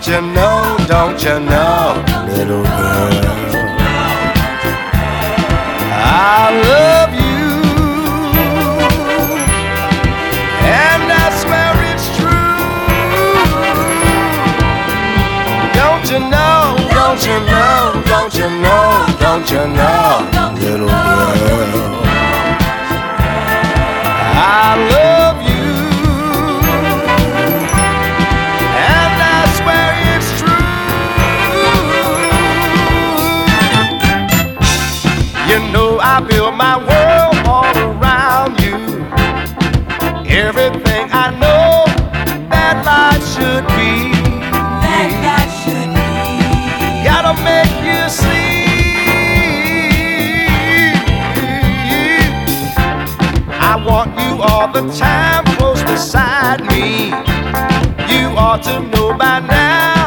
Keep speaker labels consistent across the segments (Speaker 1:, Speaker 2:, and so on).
Speaker 1: Don't you know, don't you know, little
Speaker 2: girl? I love you, and I swear it's true. Don't you know, don't you
Speaker 1: know, don't you know,
Speaker 2: don't you
Speaker 3: know, little girl? I
Speaker 4: love
Speaker 5: you. I build my world all around you. Everything I know that life should be. That light should be. Gotta make you see. I want you all the time close beside me. You ought to know by now.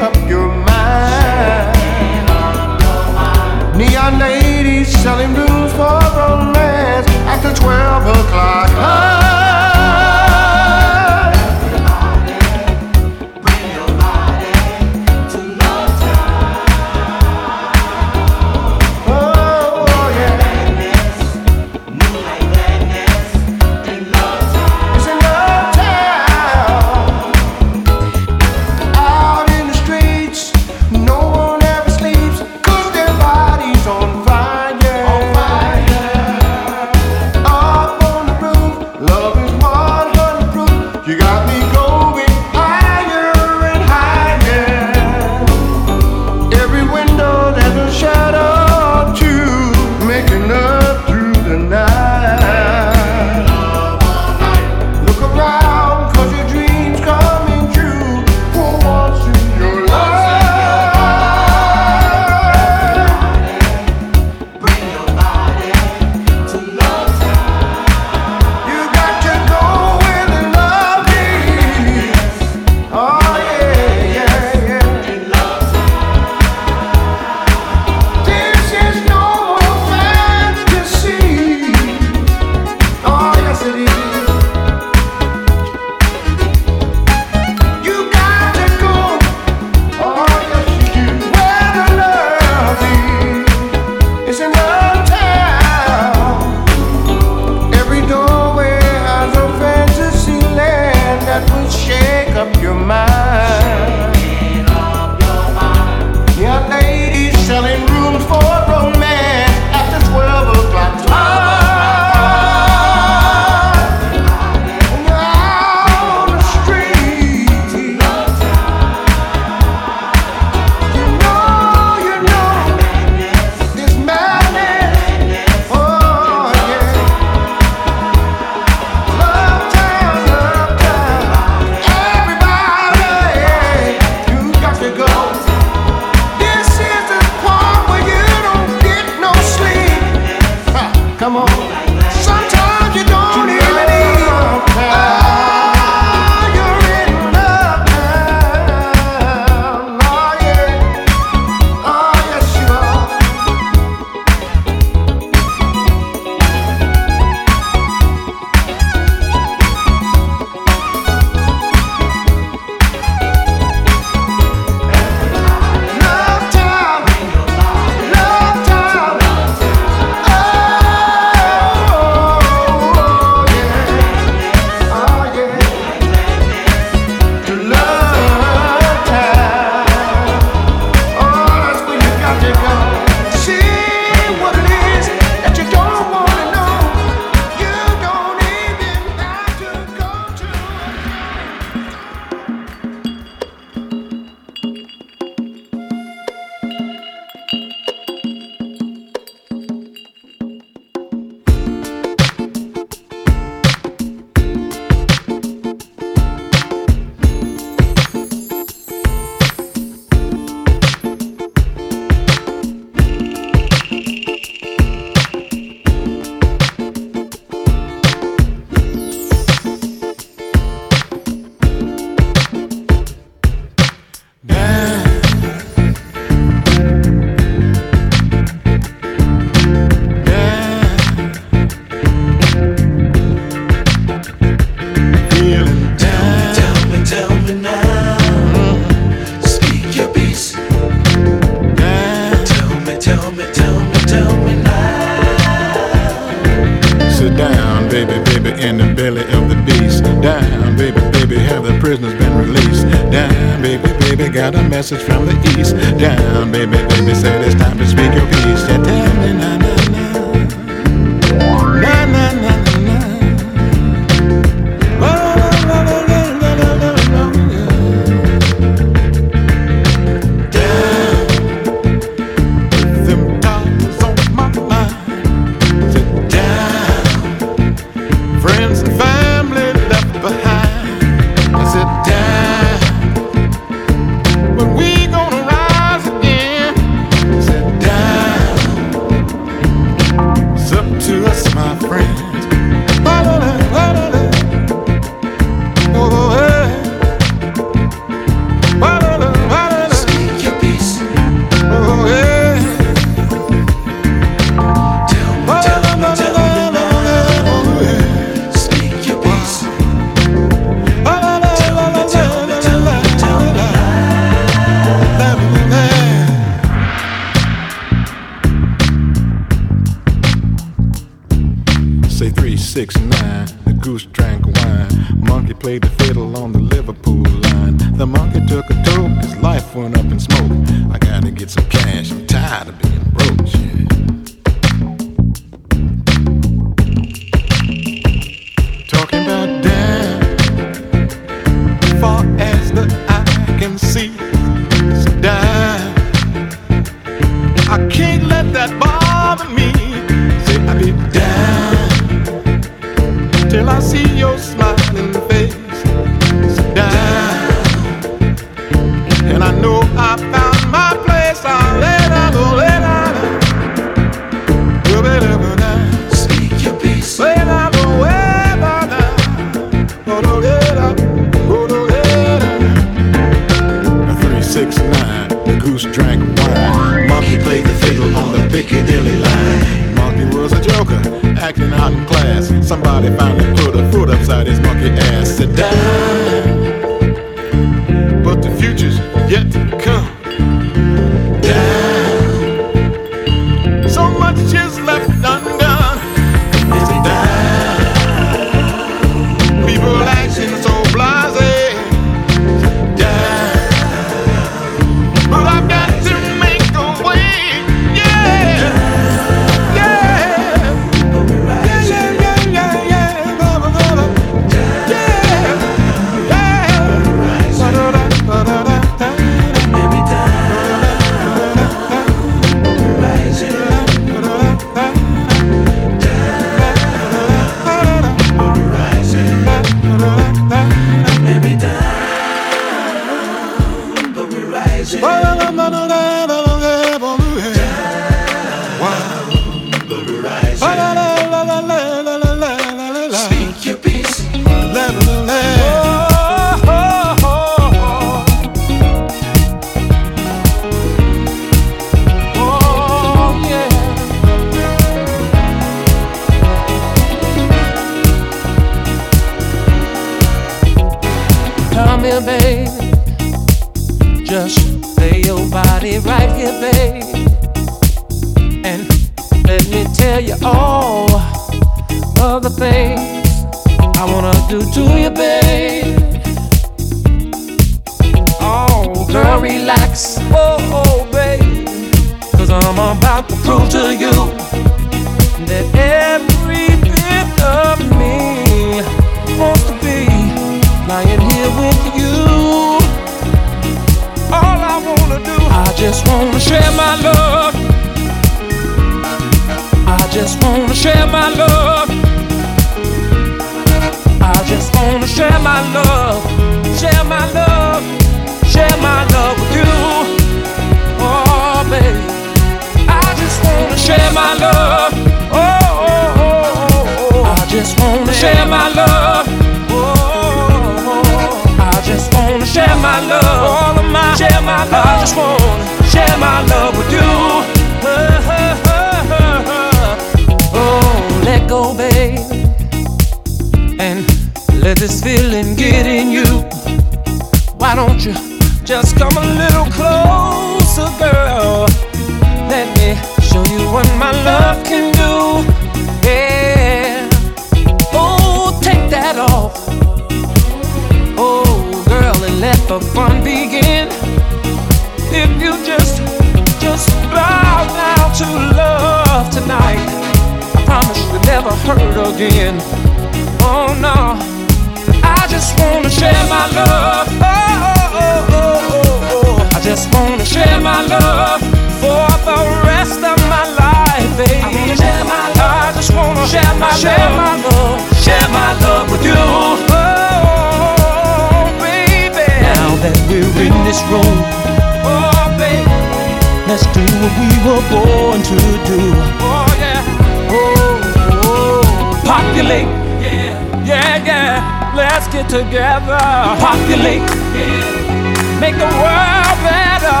Speaker 5: us do what we were born to do. Oh, yeah. Oh, oh. Populate. Yeah. Yeah, yeah.
Speaker 6: Let's get together. Populate. Yeah. Make the world better.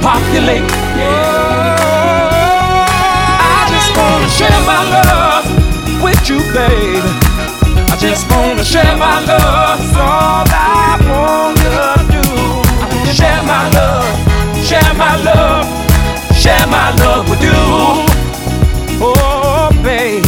Speaker 6: Populate. Yeah. I just wanna share my love with you, babe. I just wanna share my love. All I wanna. share my love with you. Oh, babe,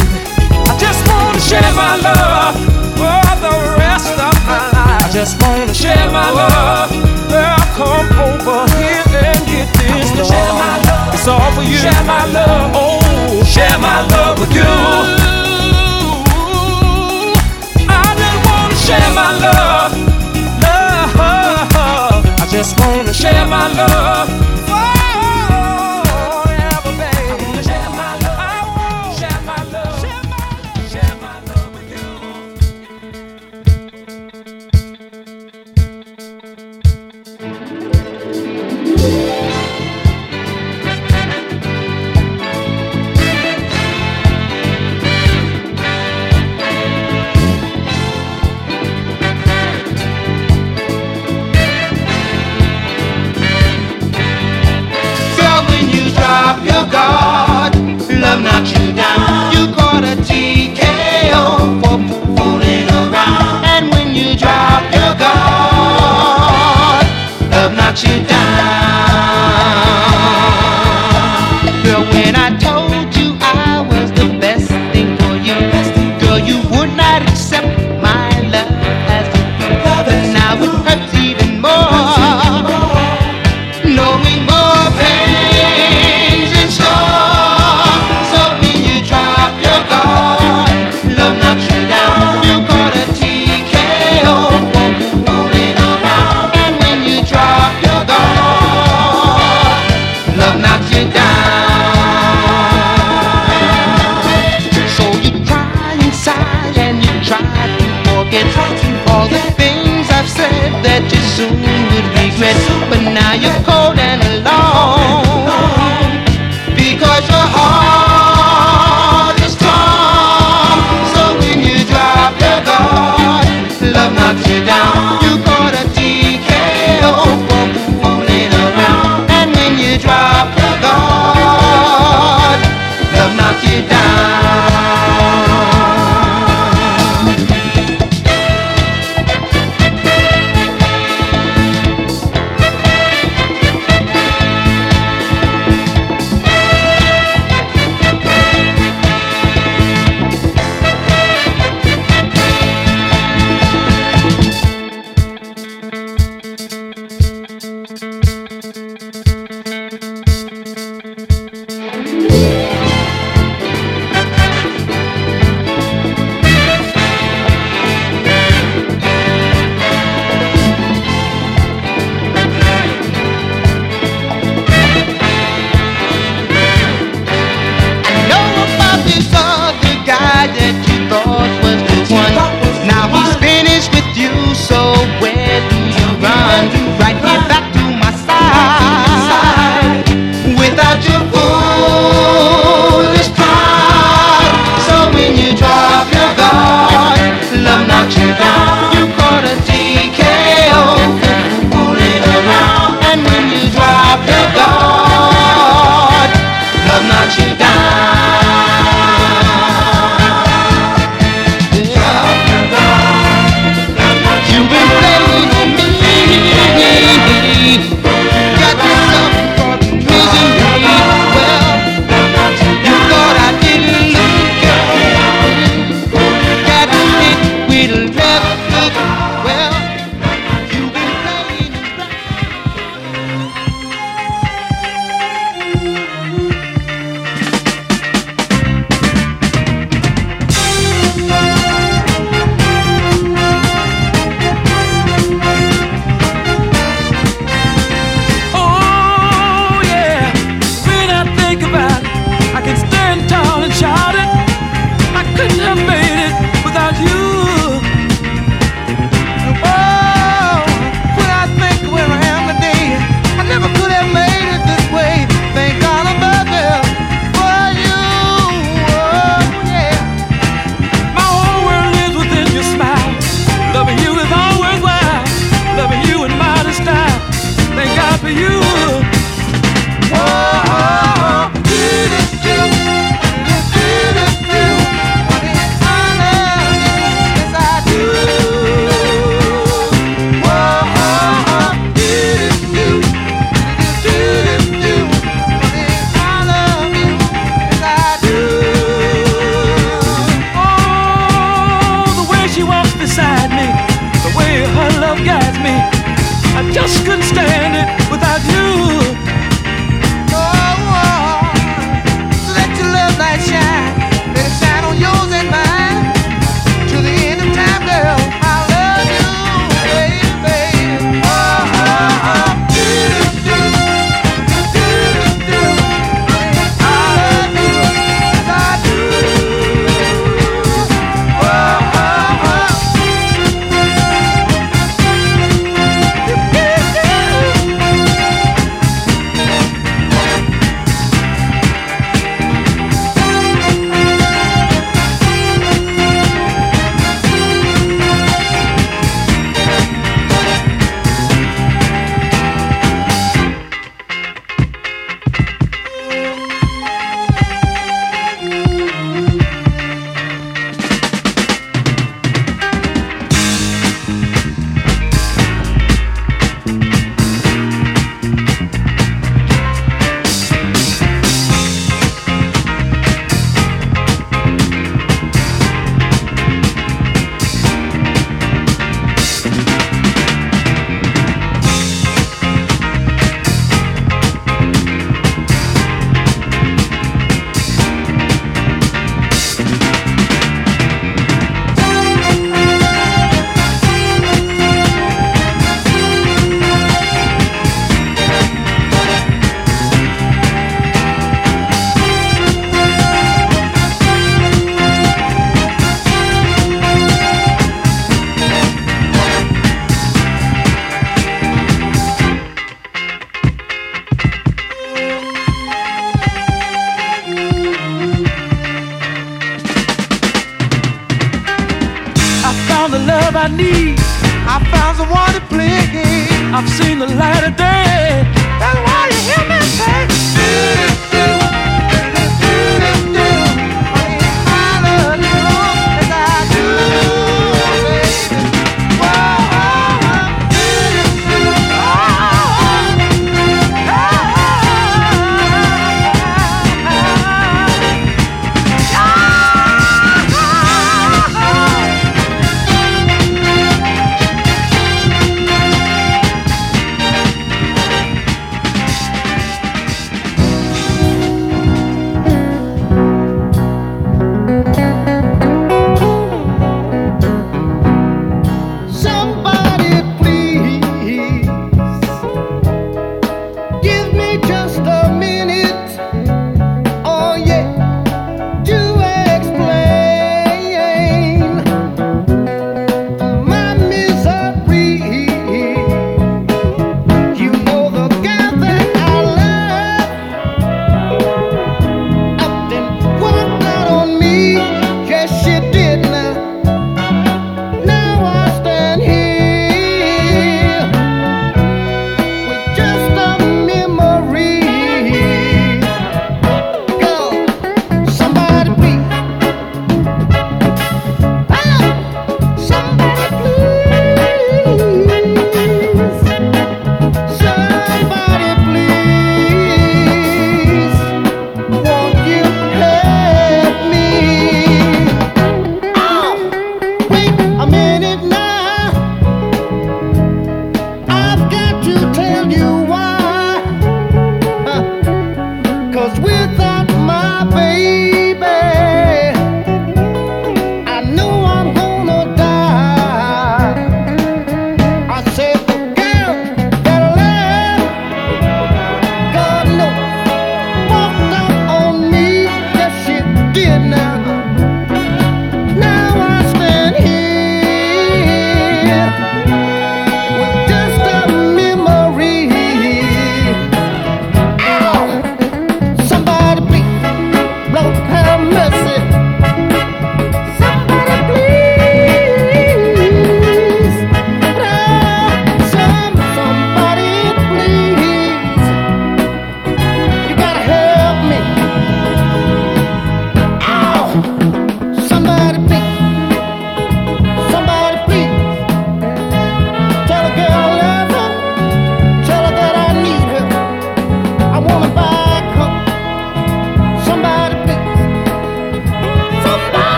Speaker 6: I just wanna share my love for the rest of my life. I just wanna share my love. Girl, come over here and get this love. Share my love. It's all for you. Share
Speaker 5: my love. Oh, share my love with you. I just wanna share my love. Love. I just wanna share my love.
Speaker 7: Your God.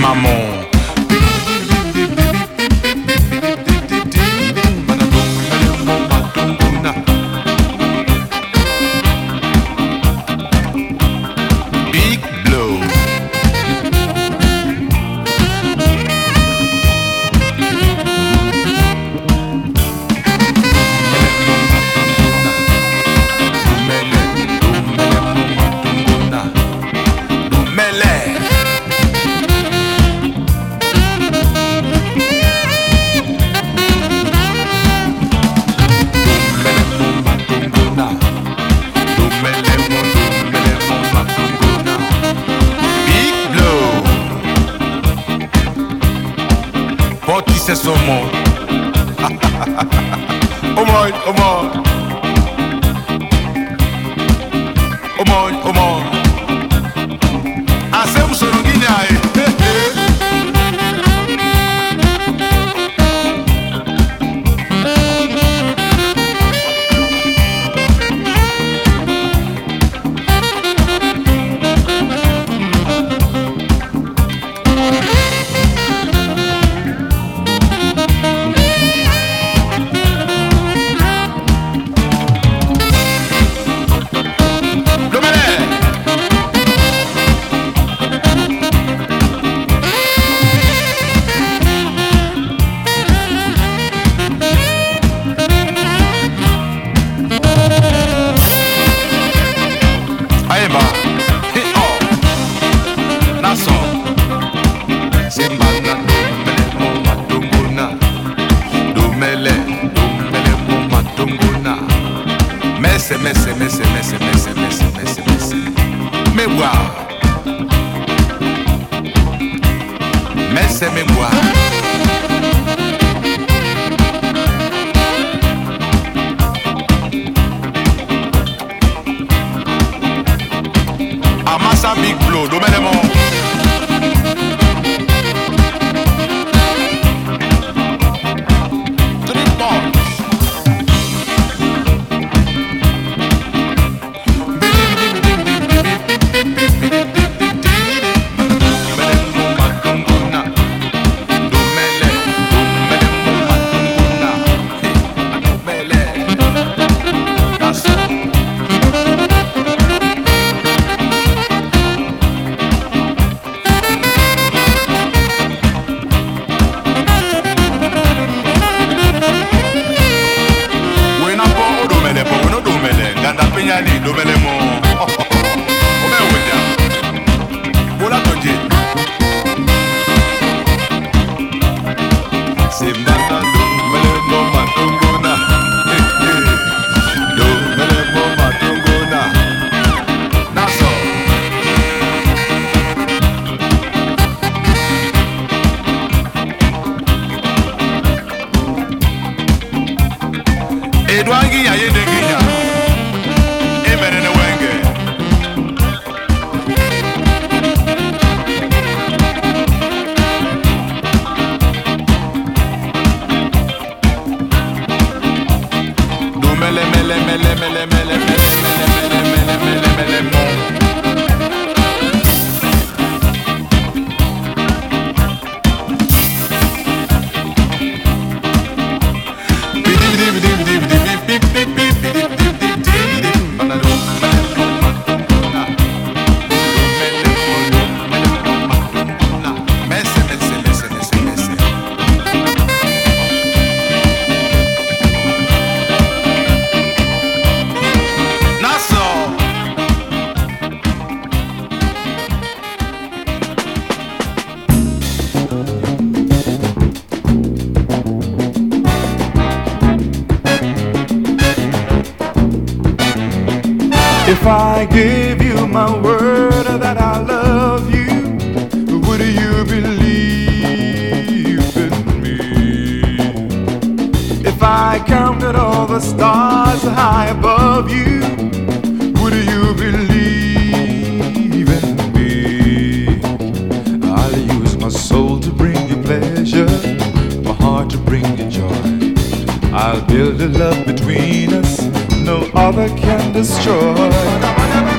Speaker 2: Bidi
Speaker 3: I give you my word that I love you, would you believe in me? If I counted all the stars high above you, would you believe in me? I'll use my soul to bring you pleasure, my heart to bring you joy. I'll build a love between lover can destroy.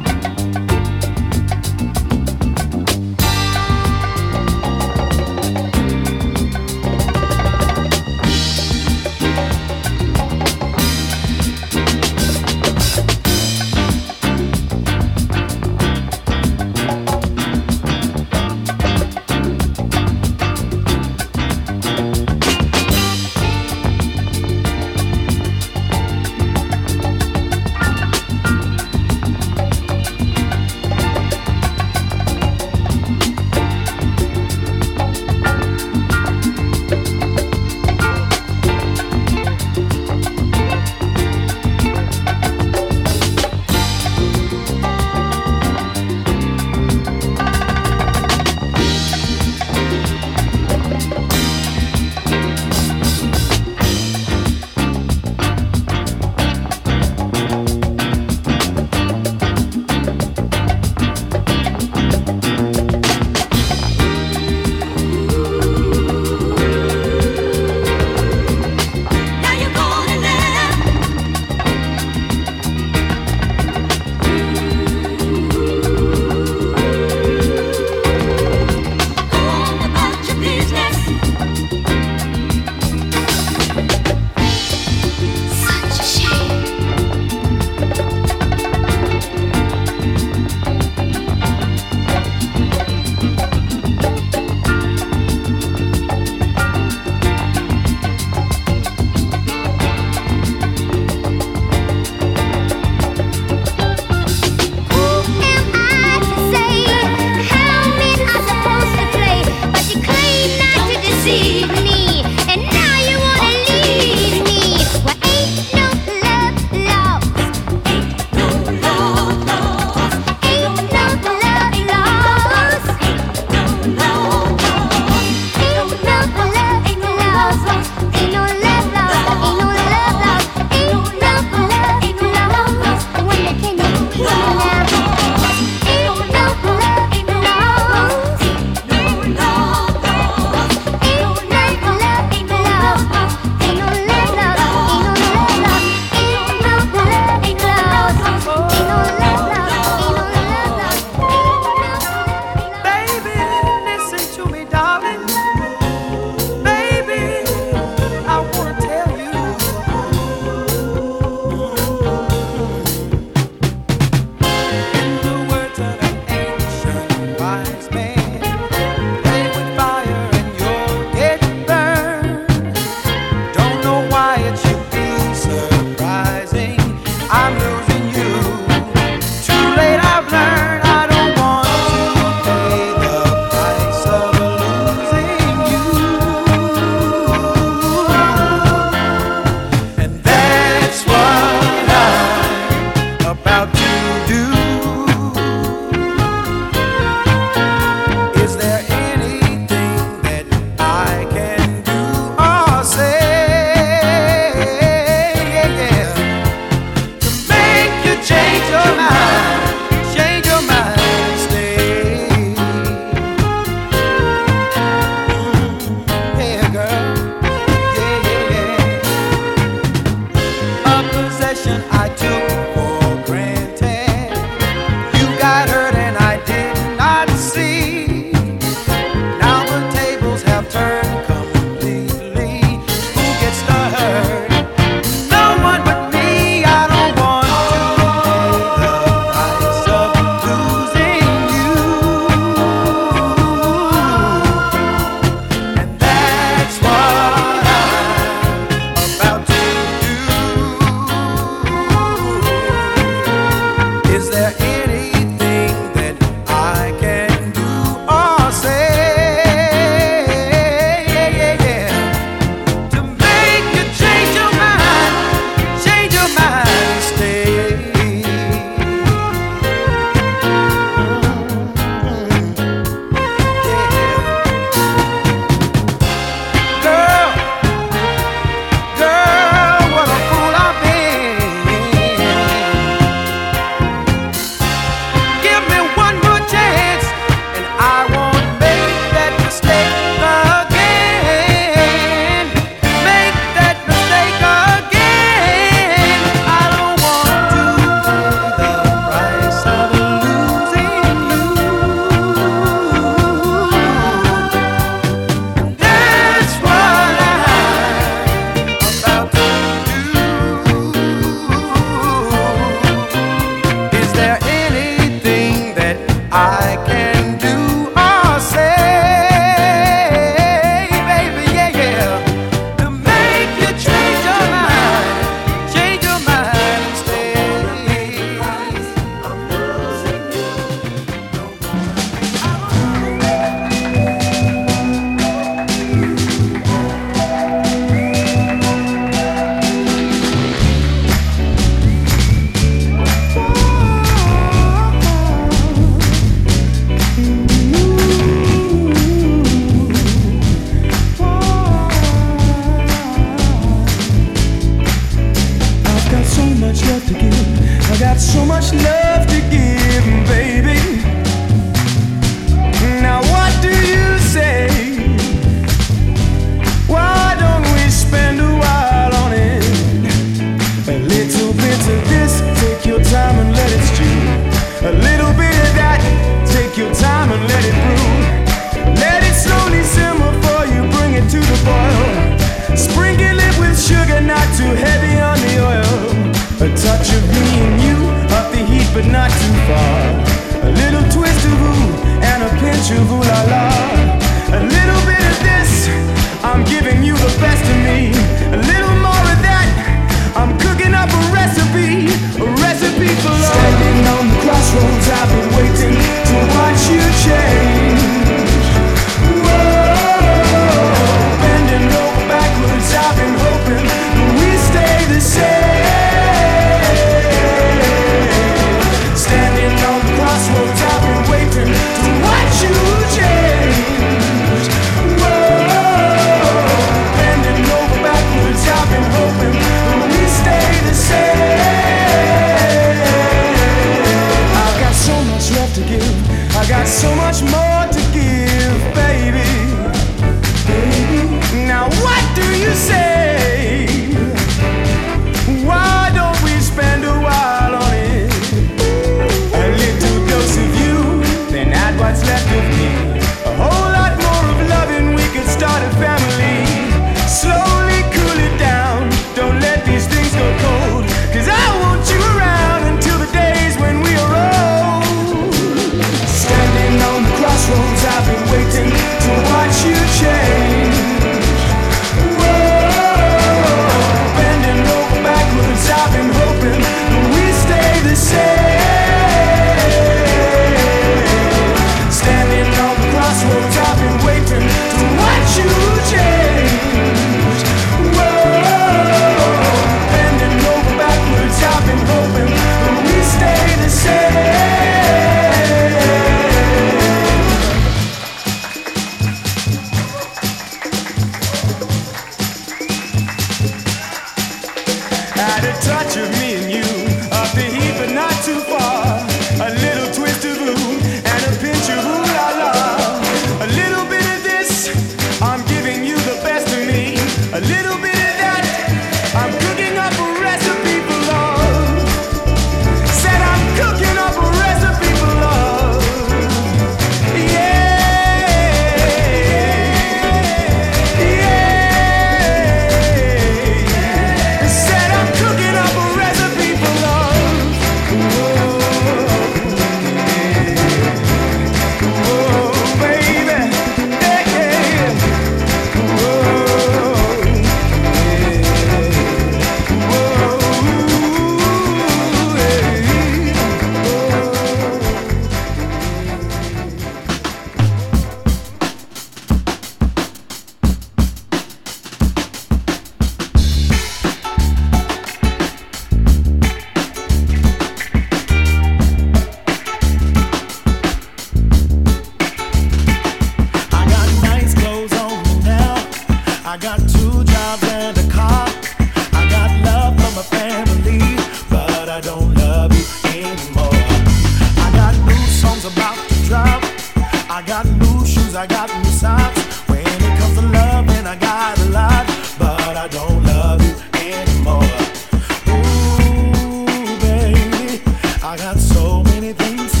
Speaker 8: anything.